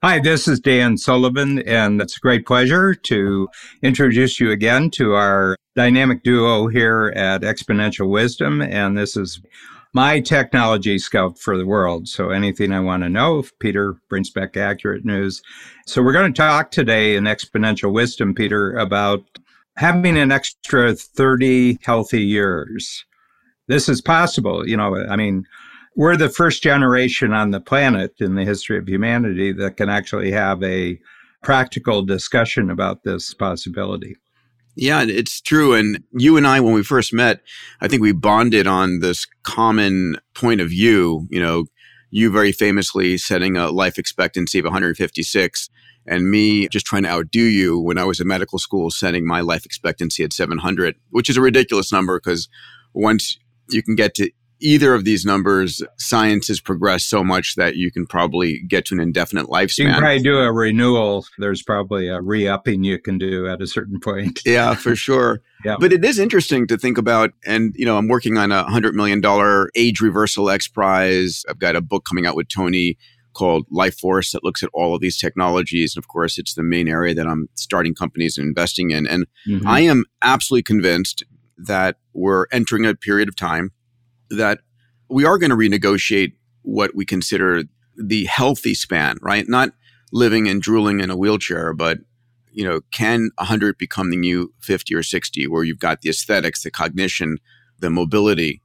Hi, this is Dan Sullivan, and it's a great pleasure to introduce you again to our dynamic duo here at Exponential Wisdom. And this is my technology scout for the world. So anything I want to know, Peter brings back accurate news. So we're going to talk today in Exponential Wisdom, Peter, about having an extra 30 healthy years. This is possible. You know, I mean, we're the first generation on the planet in the history of humanity that can actually have a practical discussion about this possibility. Yeah, it's true. And you and I, when we first met, I think we bonded on this common point of view. You know, you very famously setting a life expectancy of 156, and me just trying to outdo you when I was in medical school, setting my life expectancy at 700, which is a ridiculous number because once you can get to either of these numbers, science has progressed so much that you can probably get to an indefinite lifespan. You can probably do a renewal. There's probably a re upping you can do at a certain point. yeah, for sure. yeah. But it is interesting to think about. And, you know, I'm working on a $100 million age reversal X Prize. I've got a book coming out with Tony called Life Force that looks at all of these technologies. And of course, it's the main area that I'm starting companies and investing in. And mm-hmm. I am absolutely convinced that we're entering a period of time that we are going to renegotiate what we consider the healthy span, right? Not living and drooling in a wheelchair, but you know, can 100 become the new 50 or 60 where you've got the aesthetics, the cognition, the mobility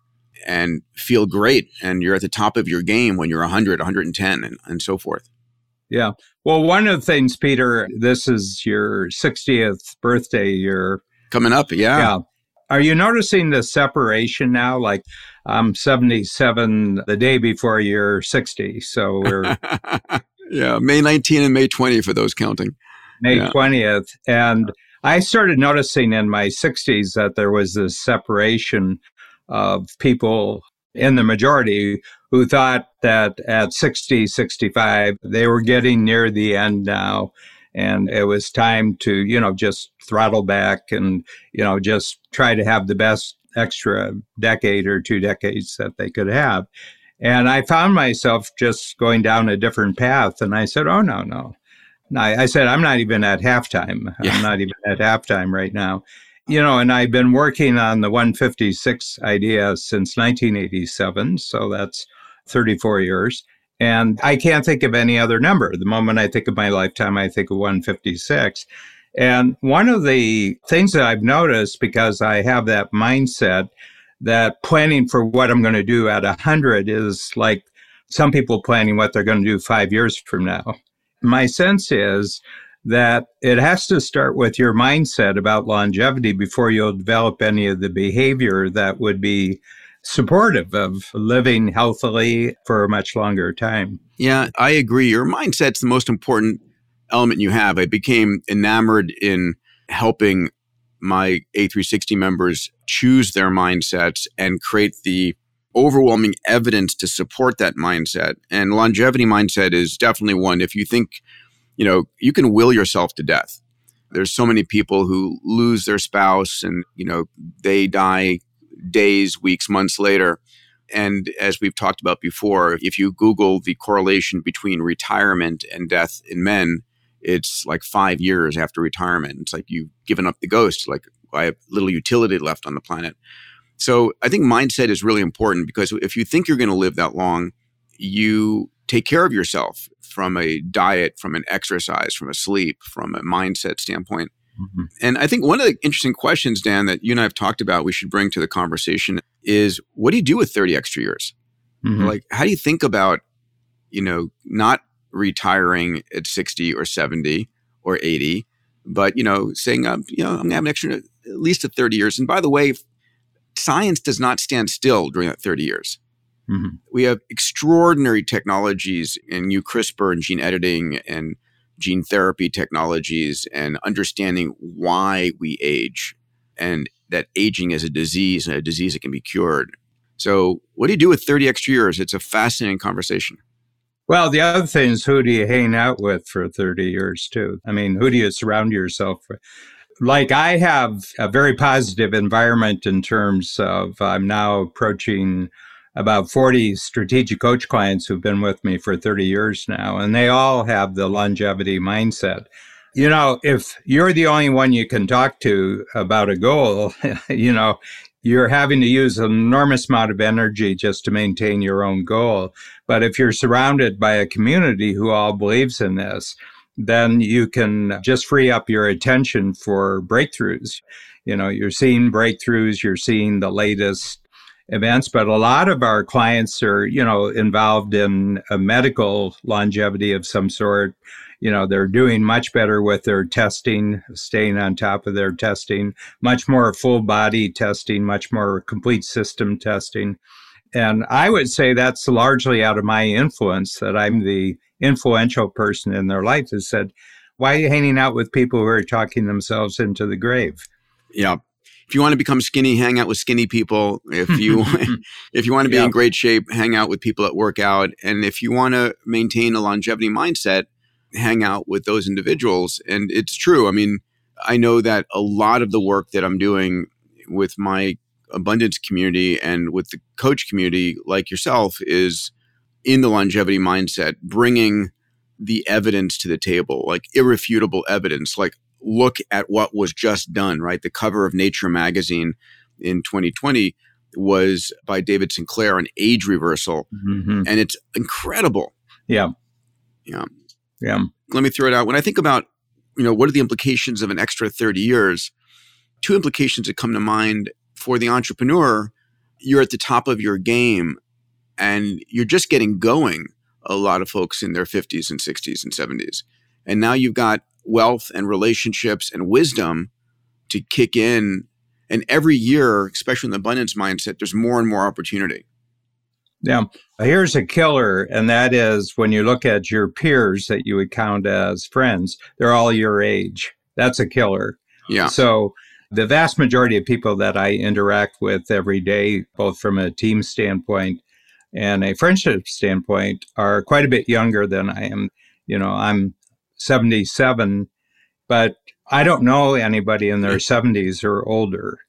and feel great and you're at the top of your game when you're 100, 110 and, and so forth. Yeah. Well, one of the things, Peter, this is your 60th birthday year. Coming up, yeah. Yeah. Are you noticing the separation now? Like, I'm 77 the day before you're 60. So we're. yeah, May 19 and May 20 for those counting. May yeah. 20th. And I started noticing in my 60s that there was this separation of people in the majority who thought that at 60, 65, they were getting near the end now. And it was time to, you know, just throttle back and, you know, just try to have the best extra decade or two decades that they could have. And I found myself just going down a different path. And I said, oh, no, no. I, I said, I'm not even at halftime. Yeah. I'm not even at halftime right now. You know, and I've been working on the 156 idea since 1987. So that's 34 years. And I can't think of any other number. The moment I think of my lifetime, I think of 156. And one of the things that I've noticed because I have that mindset that planning for what I'm going to do at 100 is like some people planning what they're going to do five years from now. My sense is that it has to start with your mindset about longevity before you'll develop any of the behavior that would be supportive of living healthily for a much longer time. Yeah, I agree. Your mindset's the most important element you have. I became enamored in helping my A360 members choose their mindsets and create the overwhelming evidence to support that mindset. And longevity mindset is definitely one. If you think, you know, you can will yourself to death. There's so many people who lose their spouse and, you know, they die days, weeks, months later. And as we've talked about before, if you Google the correlation between retirement and death in men, it's like five years after retirement. It's like you've given up the ghost, like I have little utility left on the planet. So I think mindset is really important because if you think you're going to live that long, you take care of yourself from a diet, from an exercise, from a sleep, from a mindset standpoint. Mm-hmm. And I think one of the interesting questions, Dan, that you and I have talked about, we should bring to the conversation is what do you do with 30 extra years? Mm-hmm. Like, how do you think about, you know, not retiring at 60 or 70 or 80, but, you know, saying, um, you know, I'm going to have an extra at least a 30 years. And by the way, science does not stand still during that 30 years. Mm-hmm. We have extraordinary technologies in new CRISPR and gene editing and gene therapy technologies and understanding why we age and that aging is a disease and a disease that can be cured. So, what do you do with 30 extra years? It's a fascinating conversation. Well, the other thing is who do you hang out with for 30 years, too? I mean, who do you surround yourself with? Like, I have a very positive environment in terms of I'm now approaching about 40 strategic coach clients who've been with me for 30 years now, and they all have the longevity mindset. You know, if you're the only one you can talk to about a goal, you know, you're having to use an enormous amount of energy just to maintain your own goal. But if you're surrounded by a community who all believes in this, then you can just free up your attention for breakthroughs. You know, you're seeing breakthroughs, you're seeing the latest events, but a lot of our clients are, you know, involved in a medical longevity of some sort. You know, they're doing much better with their testing, staying on top of their testing, much more full body testing, much more complete system testing. And I would say that's largely out of my influence that I'm the influential person in their life has said, why are you hanging out with people who are talking themselves into the grave? Yeah if you want to become skinny, hang out with skinny people. If you if you want to be yeah. in great shape, hang out with people that work out. And if you want to maintain a longevity mindset, hang out with those individuals. And it's true. I mean, I know that a lot of the work that I'm doing with my abundance community and with the coach community, like yourself, is in the longevity mindset, bringing the evidence to the table, like irrefutable evidence. Like, look at what was just done, right? The cover of Nature magazine in 2020 was by David Sinclair on age reversal. Mm-hmm. And it's incredible. Yeah. Yeah. Yeah. Let me throw it out. When I think about, you know, what are the implications of an extra 30 years? Two implications that come to mind for the entrepreneur. You're at the top of your game and you're just getting going. A lot of folks in their 50s and 60s and 70s. And now you've got wealth and relationships and wisdom to kick in. And every year, especially in the abundance mindset, there's more and more opportunity. Now, Here's a killer, and that is when you look at your peers that you would count as friends, they're all your age. That's a killer. Yeah. So the vast majority of people that I interact with every day, both from a team standpoint and a friendship standpoint, are quite a bit younger than I am. You know, I'm 77, but I don't know anybody in their 70s or older.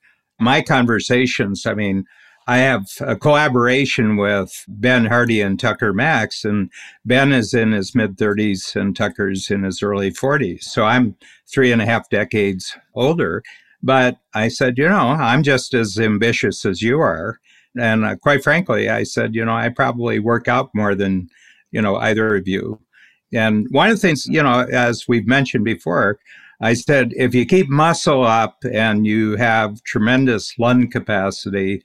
My conversations, I mean, I have a collaboration with Ben Hardy and Tucker Max, and Ben is in his mid 30s and Tucker's in his early 40s. So I'm three and a half decades older. But I said, you know, I'm just as ambitious as you are. And uh, quite frankly, I said, you know, I probably work out more than, you know, either of you. And one of the things, you know, as we've mentioned before, I said if you keep muscle up and you have tremendous lung capacity,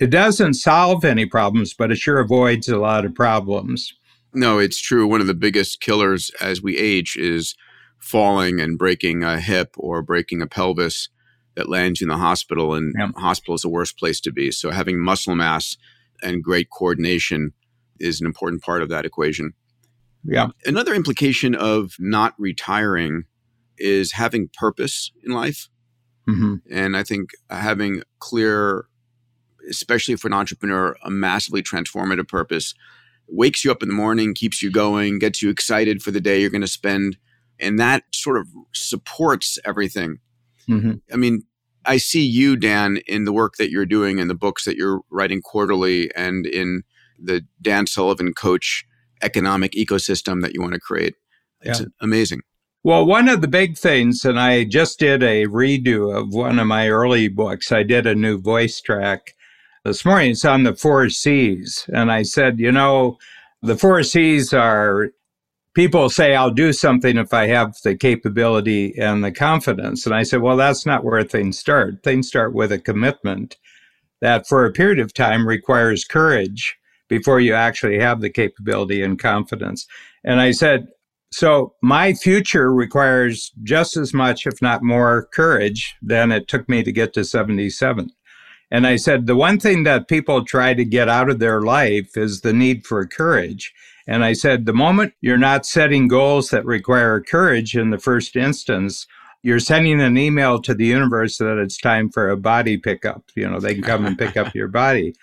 it doesn't solve any problems, but it sure avoids a lot of problems. No, it's true. One of the biggest killers as we age is falling and breaking a hip or breaking a pelvis that lands you in the hospital. And yep. hospital is the worst place to be. So having muscle mass and great coordination is an important part of that equation. Yeah. Another implication of not retiring is having purpose in life. Mm-hmm. And I think having clear, especially for an entrepreneur, a massively transformative purpose wakes you up in the morning, keeps you going, gets you excited for the day you're going to spend. And that sort of supports everything. Mm-hmm. I mean, I see you, Dan, in the work that you're doing, in the books that you're writing quarterly, and in the Dan Sullivan Coach economic ecosystem that you want to create. It's yeah. amazing. Well, one of the big things, and I just did a redo of one of my early books. I did a new voice track this morning. It's on the four C's. And I said, you know, the four C's are people say, I'll do something if I have the capability and the confidence. And I said, well, that's not where things start. Things start with a commitment that for a period of time requires courage before you actually have the capability and confidence. And I said, so my future requires just as much, if not more, courage than it took me to get to 77. And I said, the one thing that people try to get out of their life is the need for courage. And I said, the moment you're not setting goals that require courage in the first instance, you're sending an email to the universe that it's time for a body pickup. You know, they can come and pick up your body.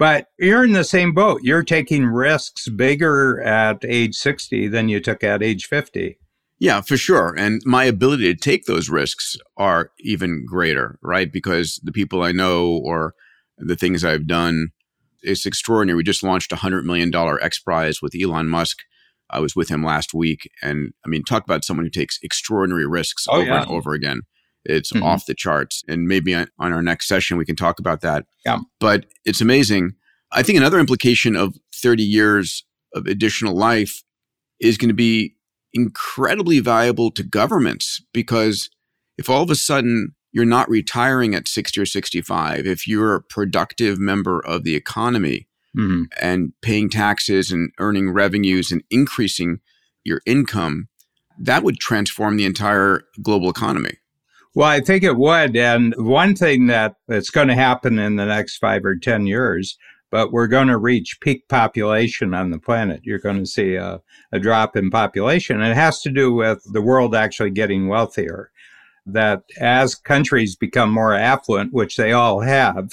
But you're in the same boat. You're taking risks bigger at age 60 than you took at age 50. Yeah, for sure. And my ability to take those risks are even greater, right? Because the people I know or the things I've done it's extraordinary. We just launched a $100 million X Prize with Elon Musk. I was with him last week. And I mean, talk about someone who takes extraordinary risks oh, over yeah. and over again. It's mm-hmm. off the charts. And maybe on, on, our next session, we can talk about that. Yeah. But it's amazing. I think another implication of 30 years of additional life is going to be incredibly valuable to governments because if all of a sudden you're not retiring at 60 or 65, if you're a productive member of the economy mm-hmm. and paying taxes and earning revenues and increasing your income, that would transform the entire global economy. Well, I think it would. And one thing that it's going to happen in the next five or 10 years, but we're going to reach peak population on the planet. You're going to see a, a drop in population. And it has to do with the world actually getting wealthier that as countries become more affluent, which they all have,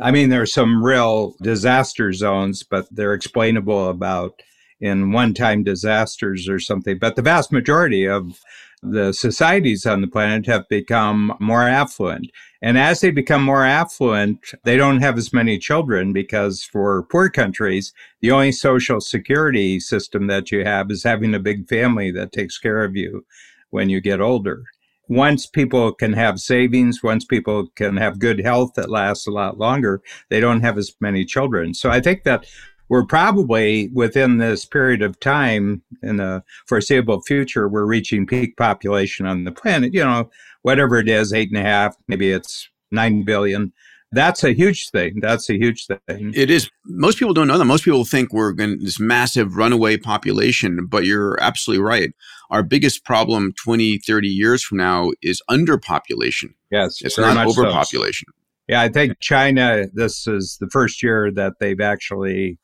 I mean, there are some real disaster zones, but they're explainable about in one time disasters or something. But the vast majority of the societies on the planet have become more affluent. And as they become more affluent, they don't have as many children because for poor countries, the only social security system that you have is having a big family that takes care of you when you get older once people can have savings, once people can have good health that lasts a lot longer, they don't have as many children. So I think that we're probably within this period of time in the foreseeable future, we're reaching peak population on the planet. You know, whatever it is, eight and a half, maybe it's nine billion. That's a huge thing. That's a huge thing. It is. Most people don't know that. Most people think we're going to this massive runaway population, but you're absolutely right. Our biggest problem 20, 30 years from now is underpopulation. Yes. It's not overpopulation. So. Yeah, I think China, this is the first year that they've actually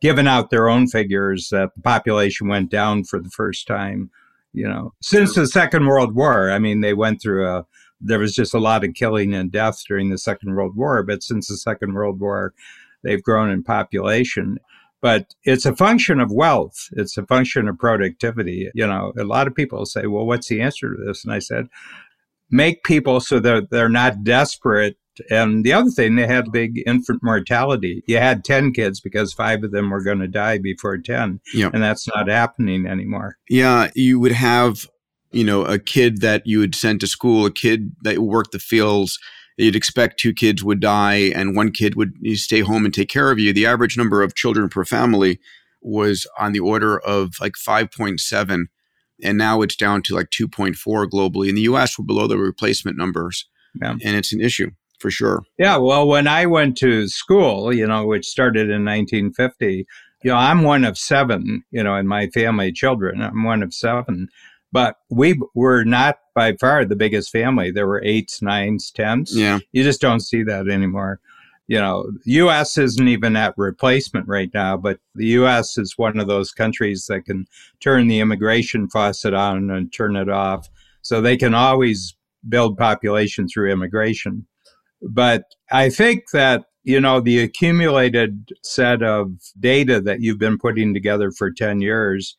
given out their own figures that the population went down for the first time, you know, since the Second World War. I mean, they went through a there was just a lot of killing and death during the Second World War. But since the Second World War, they've grown in population. But it's a function of wealth. It's a function of productivity. You know, a lot of people say, well, what's the answer to this? And I said, make people so that they're not desperate. And the other thing, they had big infant mortality. You had 10 kids because five of them were going to die before 10. Yep. And that's not happening anymore. Yeah. You would have you know, a kid that you would send to school, a kid that worked the fields, you'd expect two kids would die and one kid would stay home and take care of you. The average number of children per family was on the order of like 5.7 and now it's down to like 2.4 globally. In the US, we're below the replacement numbers. Yeah. And it's an issue for sure. Yeah. Well, when I went to school, you know, which started in 1950, you know, I'm one of seven, you know, in my family, children. I'm one of seven. But we were not by far the biggest family. There were eights, nines, tens. Yeah. You just don't see that anymore. You know, US isn't even at replacement right now, but the US is one of those countries that can turn the immigration faucet on and turn it off. So they can always build population through immigration. But I think that, you know, the accumulated set of data that you've been putting together for 10 years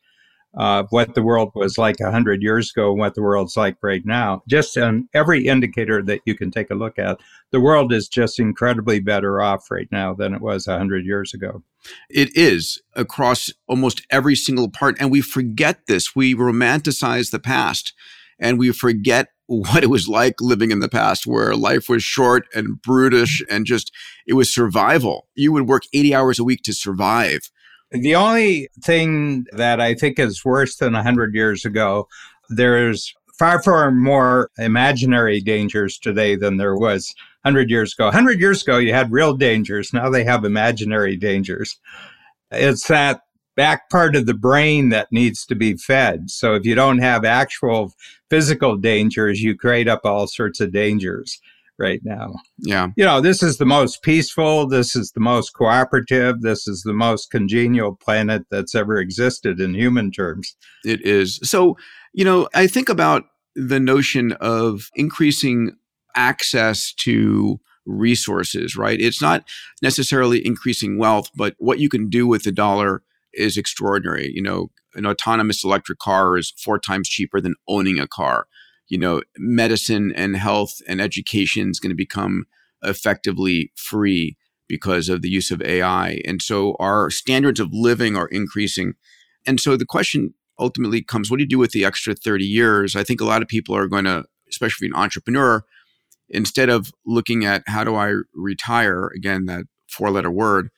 uh, what the world was like 100 years ago and what the world's like right now. Just on every indicator that you can take a look at, the world is just incredibly better off right now than it was 100 years ago. It is across almost every single part. And we forget this. We romanticize the past and we forget what it was like living in the past where life was short and brutish and just it was survival. You would work 80 hours a week to survive the only thing that I think is worse than 100 years ago, there's far, far more imaginary dangers today than there was 100 years ago. 100 years ago, you had real dangers. Now they have imaginary dangers. It's that back part of the brain that needs to be fed. So if you don't have actual physical dangers, you create up all sorts of dangers right now. Yeah. You know, this is the most peaceful, this is the most cooperative, this is the most congenial planet that's ever existed in human terms. It is. So, you know, I think about the notion of increasing access to resources, right? It's not necessarily increasing wealth, but what you can do with the dollar is extraordinary. You know, an autonomous electric car is four times cheaper than owning a car you know, medicine and health and education is going to become effectively free. because of the use of AI. And so our standards of living are increasing. And so the question ultimately comes what do you do with the extra 30 years? I think a lot of people are going to, especially an entrepreneur, instead of looking at how do I retire, again, that four letter word,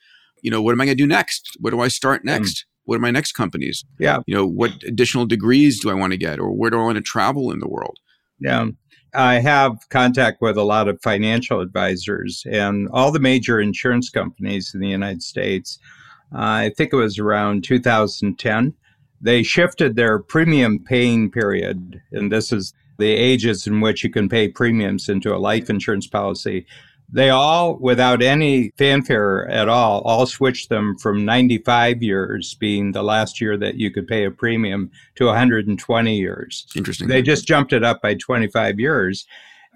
you know, what am I going to do next? Where do I start next? Mm. What are my next companies? Yeah. You know, what additional degrees do I want to get or where do I want to travel in the world? Yeah. I have contact with a lot of financial advisors and all the major insurance companies in the United States. Uh, I think it was around 2010. They shifted their premium paying period, and this is the ages in which you can pay premiums into a life insurance policy they all, without any fanfare at all, all switched them from 95 years being the last year that you could pay a premium to 120 years. Interesting. They just jumped it up by 25 years.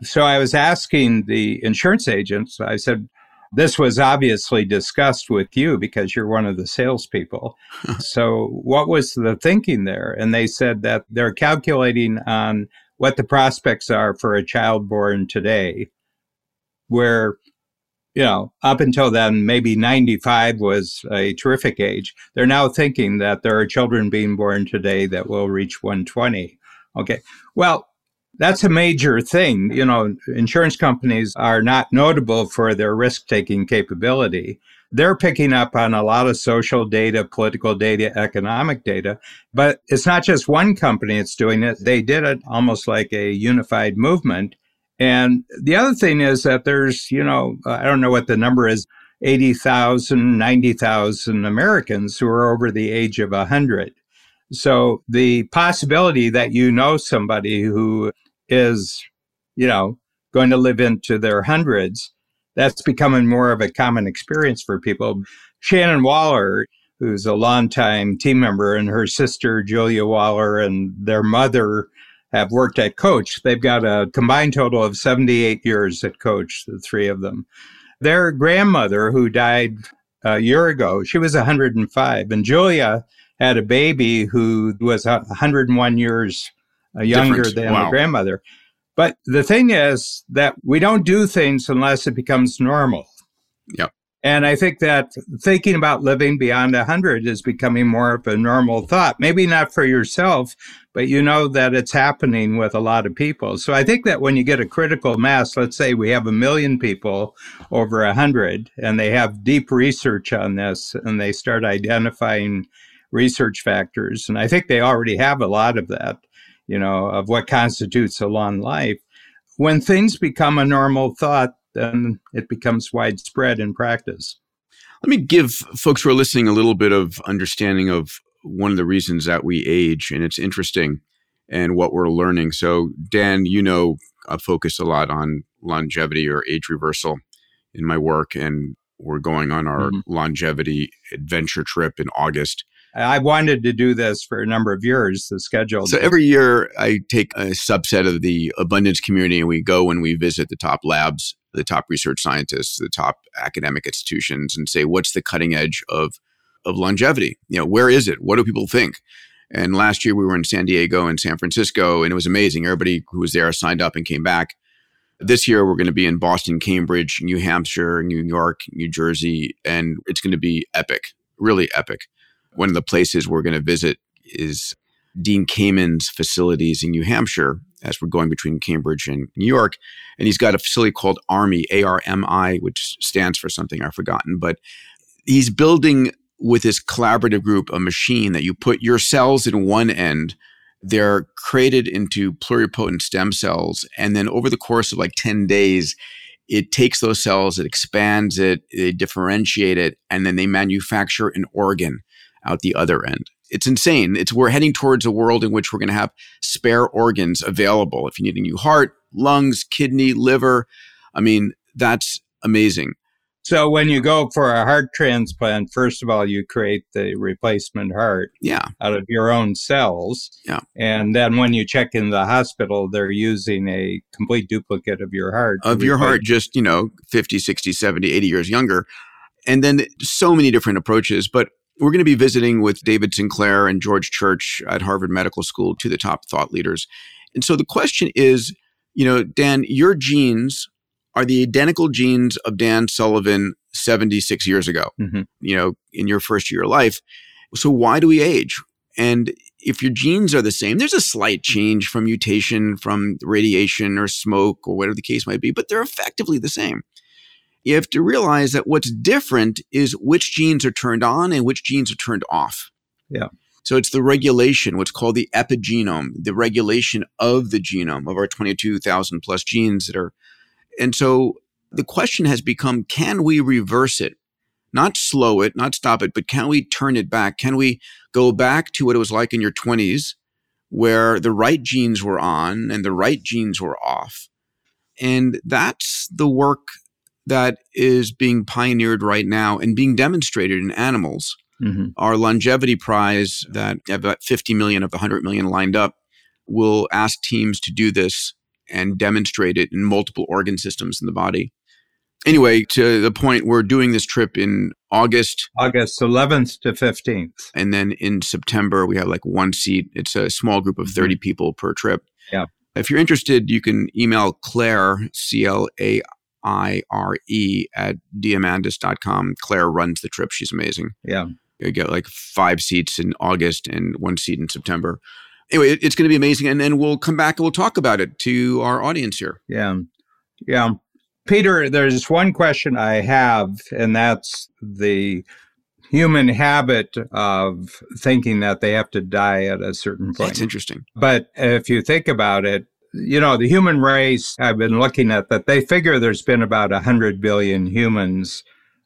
So I was asking the insurance agents, I said, this was obviously discussed with you because you're one of the salespeople. so, what was the thinking there? And they said that they're calculating on what the prospects are for a child born today where you know, up until then, maybe 95 was a terrific age. They're now thinking that there are children being born today that will reach 120. Okay. Well, that's a major thing. You know, insurance companies are not notable for their risk taking capability. They're picking up on a lot of social data, political data, economic data, but it's not just one company that's doing it. They did it almost like a unified movement and the other thing is that there's, you know, I don't know what the number is 80,000, 90,000 Americans who are over the age of 100. So the possibility that you know somebody who is, you know, going to live into their hundreds, that's becoming more of a common experience for people. Shannon Waller, who's a longtime team member, and her sister, Julia Waller, and their mother, have worked at Coach. They've got a combined total of 78 years at Coach, the three of them. Their grandmother, who died a year ago, she was 105, and Julia had a baby who was 101 years uh, younger than wow. the grandmother. But the thing is that we don't do things unless it becomes normal. Yep. And I think that thinking about living beyond 100 is becoming more of a normal thought. Maybe not for yourself, but you know that it's happening with a lot of people. So I think that when you get a critical mass, let's say we have a million people over 100 and they have deep research on this and they start identifying research factors. And I think they already have a lot of that, you know, of what constitutes a long life. When things become a normal thought, then it becomes widespread in practice. Let me give folks who are listening a little bit of understanding of one of the reasons that we age, and it's interesting and what we're learning. So, Dan, you know, I focus a lot on longevity or age reversal in my work, and we're going on our mm-hmm. longevity adventure trip in August. I wanted to do this for a number of years, the schedule. So every year I take a subset of the abundance community and we go and we visit the top labs, the top research scientists, the top academic institutions and say, what's the cutting edge of, of longevity? You know, where is it? What do people think? And last year we were in San Diego and San Francisco and it was amazing. Everybody who was there signed up and came back. This year we're going to be in Boston, Cambridge, New Hampshire, New York, New Jersey, and it's going to be epic, really epic. One of the places we're going to visit is Dean Kamen's facilities in New Hampshire as we're going between Cambridge and New York. And he's got a facility called Army, A R M I, which stands for something I've forgotten. But he's building with his collaborative group a machine that you put your cells in one end. They're created into pluripotent stem cells. And then over the course of like 10 days, it takes those cells, it expands it, they differentiate it, and then they manufacture an organ out the other end. It's insane. It's we're heading towards a world in which we're going to have spare organs available. If you need a new heart, lungs, kidney, liver, I mean, that's amazing. So when you go for a heart transplant, first of all, you create the replacement heart yeah. out of your own cells. Yeah. And then when you check in the hospital, they're using a complete duplicate of your heart. Of your heart, just, you know, 50, 60, 70, 80 years younger. And then so many different approaches. But we're going to be visiting with David Sinclair and George Church at Harvard Medical School, two of the top thought leaders. And so the question is, you know, Dan, your genes are the identical genes of Dan Sullivan 76 years ago, mm-hmm. you know, in your first year of life. So why do we age? And if your genes are the same, there's a slight change from mutation, from radiation or smoke or whatever the case might be, but they're effectively the same. You have to realize that what's different is which genes are turned on and which genes are turned off. Yeah. So it's the regulation, what's called the epigenome, the regulation of the genome of our 22,000 plus genes that are. And so the question has become can we reverse it? Not slow it, not stop it, but can we turn it back? Can we go back to what it was like in your 20s where the right genes were on and the right genes were off? And that's the work that is being pioneered right now and being demonstrated in animals Mm-hmm. Our longevity prize that about 50 million of the 100 million lined up will ask teams to do this and demonstrate it in multiple organ systems in the body. Anyway, to the point, we're doing this trip in August. August 11th to 15th. And then in September, we have like one seat. It's a small group of 30 mm-hmm. people per trip. Yeah. If you're interested, you can email Claire, C L A I R E, at diamandis.com. Claire runs the trip. She's amazing. Yeah. I get like five seats in August and one seat in September. Anyway, it, it's going to be amazing, and then we'll come back and we'll talk about it to our audience here. Yeah, yeah. Peter, there's one question I have, and that's the human habit of thinking that they have to die at a certain point. That's interesting. But if you think about it, you know, the human race, I've been looking at that, they figure there's been about 100 billion humans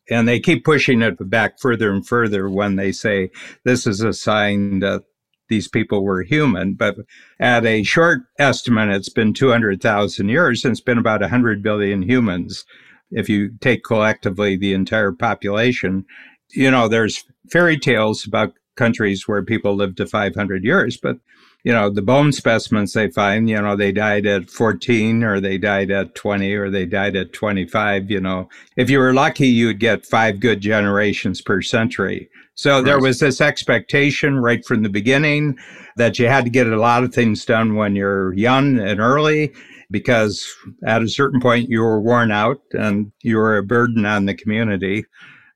and they keep pushing it back further and further when they say this is a sign that these people were human. But at a short estimate, it's been 200,000 years and it's been about 100 billion humans. If you take collectively the entire population, you know, there's fairy tales about countries where people live to 500 years, but you know, the bone specimens they find, you know, they died at 14 or they died at 20 or they died at 25, you know. If you were lucky, you'd get five good generations per century. So right. there was this expectation right from the beginning that you had to get a lot of things done when you're young and early because at a certain point you were worn out and you were a burden on the community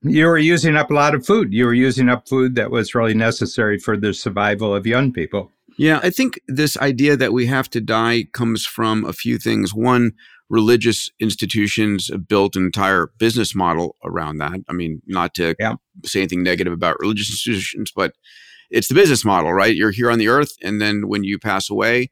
you were using up a lot of food. You were using up food that was really necessary for the survival of young people. Yeah, I think this idea that we have to die comes from a few things. One, religious institutions have built an entire business model around that. I mean, not to yeah. say anything negative about religious institutions, but it's the business model, right? You're here on the earth, and then when you pass away,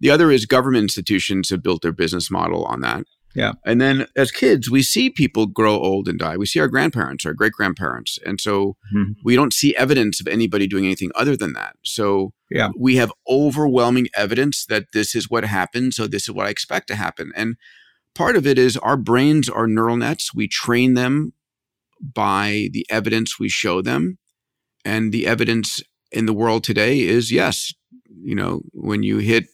the other is government institutions have built their business model on that. Yeah. And then as kids, we see people grow old and die. We see our grandparents, our great grandparents. And so mm-hmm. we don't see evidence of anybody doing anything other than that. So yeah. we have overwhelming evidence that this is what happened. So this is what I expect to happen. And part of it is our brains are neural nets. We train them by the evidence we show them. And the evidence in the world today is yes, you know, when you hit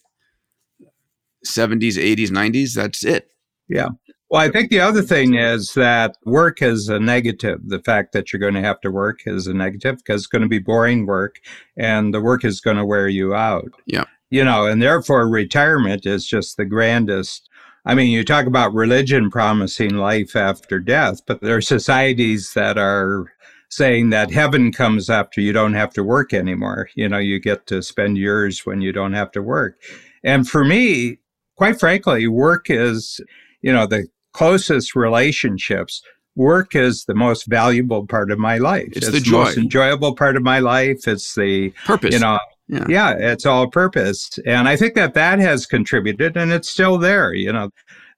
70s, 80s, 90s, that's it yeah. Well, I think the other thing is that work is a negative. The fact that you're going to have to work is a negative because it's going to be boring work and the work is going to wear you out. Yeah. You know, and therefore retirement is just the grandest. I mean, you talk about religion promising life after death, but there are societies that are saying that heaven comes after you don't have to work anymore. You know, you get to spend years when you don't have to work. And for me, quite frankly, work is you know, the closest relationships, work is the most valuable part of my life. It's, it's the, the most enjoyable part of my life. It's the purpose. You know, yeah. yeah, it's all purpose. And I think that that has contributed and it's still there. You know,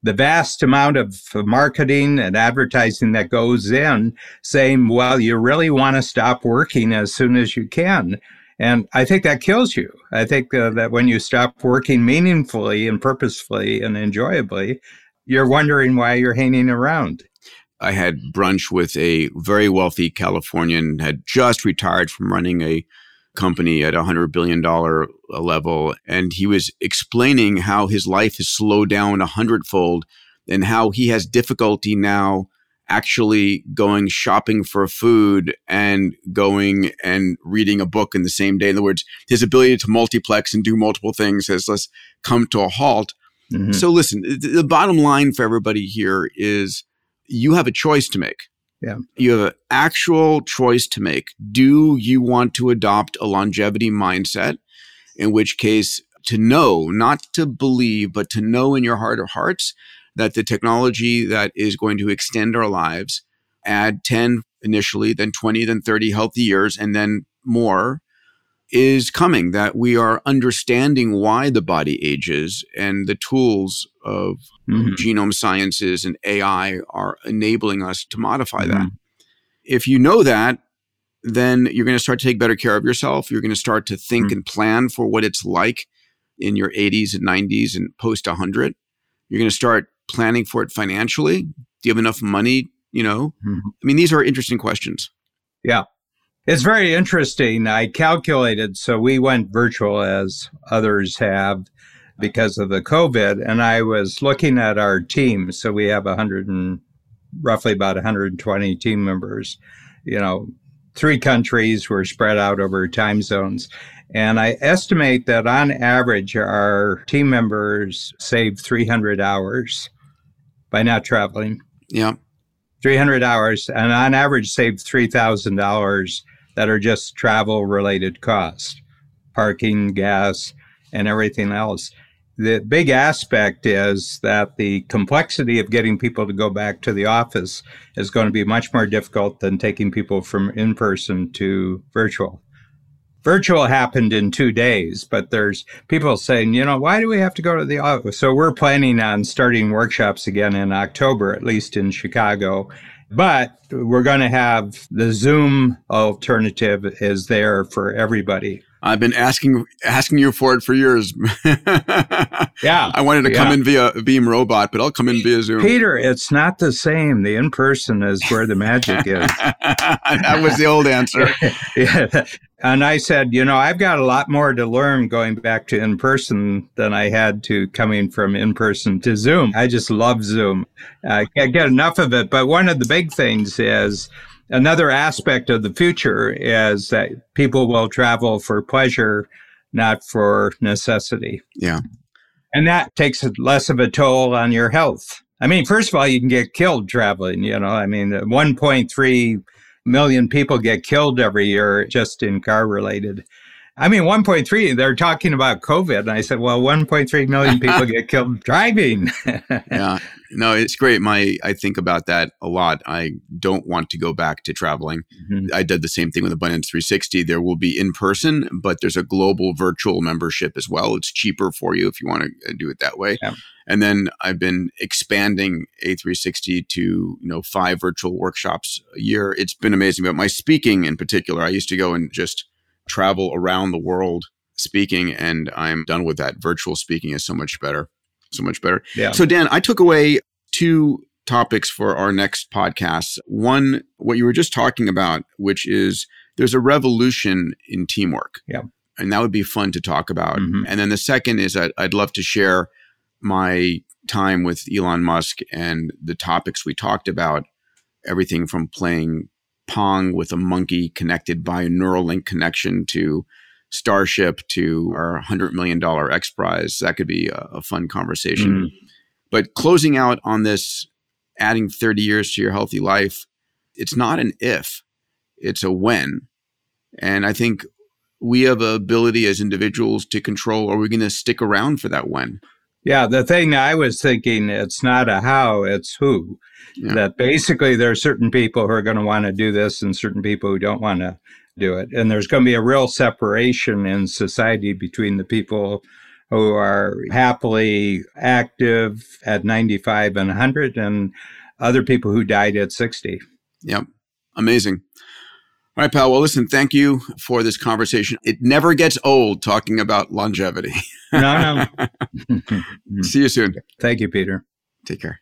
the vast amount of marketing and advertising that goes in saying, well, you really want to stop working as soon as you can. And I think that kills you. I think uh, that when you stop working meaningfully and purposefully and enjoyably, you're wondering why you're hanging around. I had brunch with a very wealthy Californian, had just retired from running a company at a $100 billion level. And he was explaining how his life has slowed down a hundredfold and how he has difficulty now actually going shopping for food and going and reading a book in the same day. In other words, his ability to multiplex and do multiple things has thus come to a halt. Mm-hmm. So listen, the bottom line for everybody here is you have a choice to make. Yeah. You have an actual choice to make. Do you want to adopt a longevity mindset? In which case, to know, not to believe, but to know in your heart of hearts that the technology that is going to extend our lives, add 10 initially, then 20, then 30 healthy years, and then more is coming, that we are understanding why the body ages and the tools of mm-hmm. genome sciences and AI are enabling us to modify mm-hmm. that. If you know that, then you're going to start to take better care of yourself. You're going to start to think mm-hmm. and plan for what it's like in your 80s and 90s and post 100. You're going to start planning for it financially. Do you have enough money? You know, mm-hmm. I mean, these are interesting questions. Yeah. It's very interesting. I calculated, so we went virtual as others have because of the COVID, and I was looking at our team. So we have 100 and roughly about 120 team members. You know, three countries were spread out over time zones. And I estimate that on average, our team members save 300 hours by not traveling. Yeah. 300 hours, and on average, save $3,000 that are just travel related costs, parking, gas, and everything else. The big aspect is that the complexity of getting people to go back to the office is going to be much more difficult than taking people from in person to virtual. Virtual happened in two days, but there's people saying, you know, why do we have to go to the office? So we're planning on starting workshops again in October, at least in Chicago, but we're going to have the Zoom alternative is there for everybody. I've been asking asking you for it for years. yeah, I wanted to yeah. come in via Beam Robot, but I'll come in via Zoom. Peter, it's not the same. The in person is where the magic is. that was the old answer. yeah. And I said, you know, I've got a lot more to learn going back to in person than I had to coming from in person to Zoom. I just love Zoom. I can't get enough of it. But one of the big things is another aspect of the future is that people will travel for pleasure, not for necessity. Yeah. And that takes less of a toll on your health. I mean, first of all, you can get killed traveling, you know, I mean, uh, 1.3 million people get killed every year just in car related. I mean, 1.3, they're talking about COVID. And I said, well, 1.3 million people get killed driving. yeah. No, it's great. My, I think about that a lot. I don't want to go back to traveling. Mm-hmm. I did the same thing with Abundance 360. There will be in person, but there's a global virtual membership as well. It's cheaper for you if you want to uh, do it that way. Yeah. And then I've been expanding A360 to, you know, five virtual workshops a year. It's been amazing. But my speaking in particular, I used to go and just travel around the world speaking, and I'm done with that. Virtual speaking is so much better. So much better. Yeah. So, Dan, I took away two topics for our next podcast. One, what you were just talking about, which is there's a revolution in teamwork. Yeah. And that would be fun to talk about. Mm-hmm. And then the second is I'd, I'd love to share my time with Elon Musk and the topics we talked about, everything from playing Pong with a monkey connected by a Neuralink connection to Starship to our $100 million X Prize. That could be a, a fun conversation. Mm. But closing out on this, adding 30 years to your healthy life, it's not an if, it's a when. And I think we have a ability as individuals to control are we going to stick around for that when? Yeah, the thing I was thinking, it's not a how, it's who. Yeah. That basically there are certain people who are going to want to do this and certain people who don't want to do it. And there's going to be a real separation in society between the people who are happily active at 95 and 100 and other people who died at 60. Yep. Amazing. All right, pal. Well, listen, thank you for this conversation. It never gets old talking about longevity. no, no. See you soon. Thank you, Peter. Take care.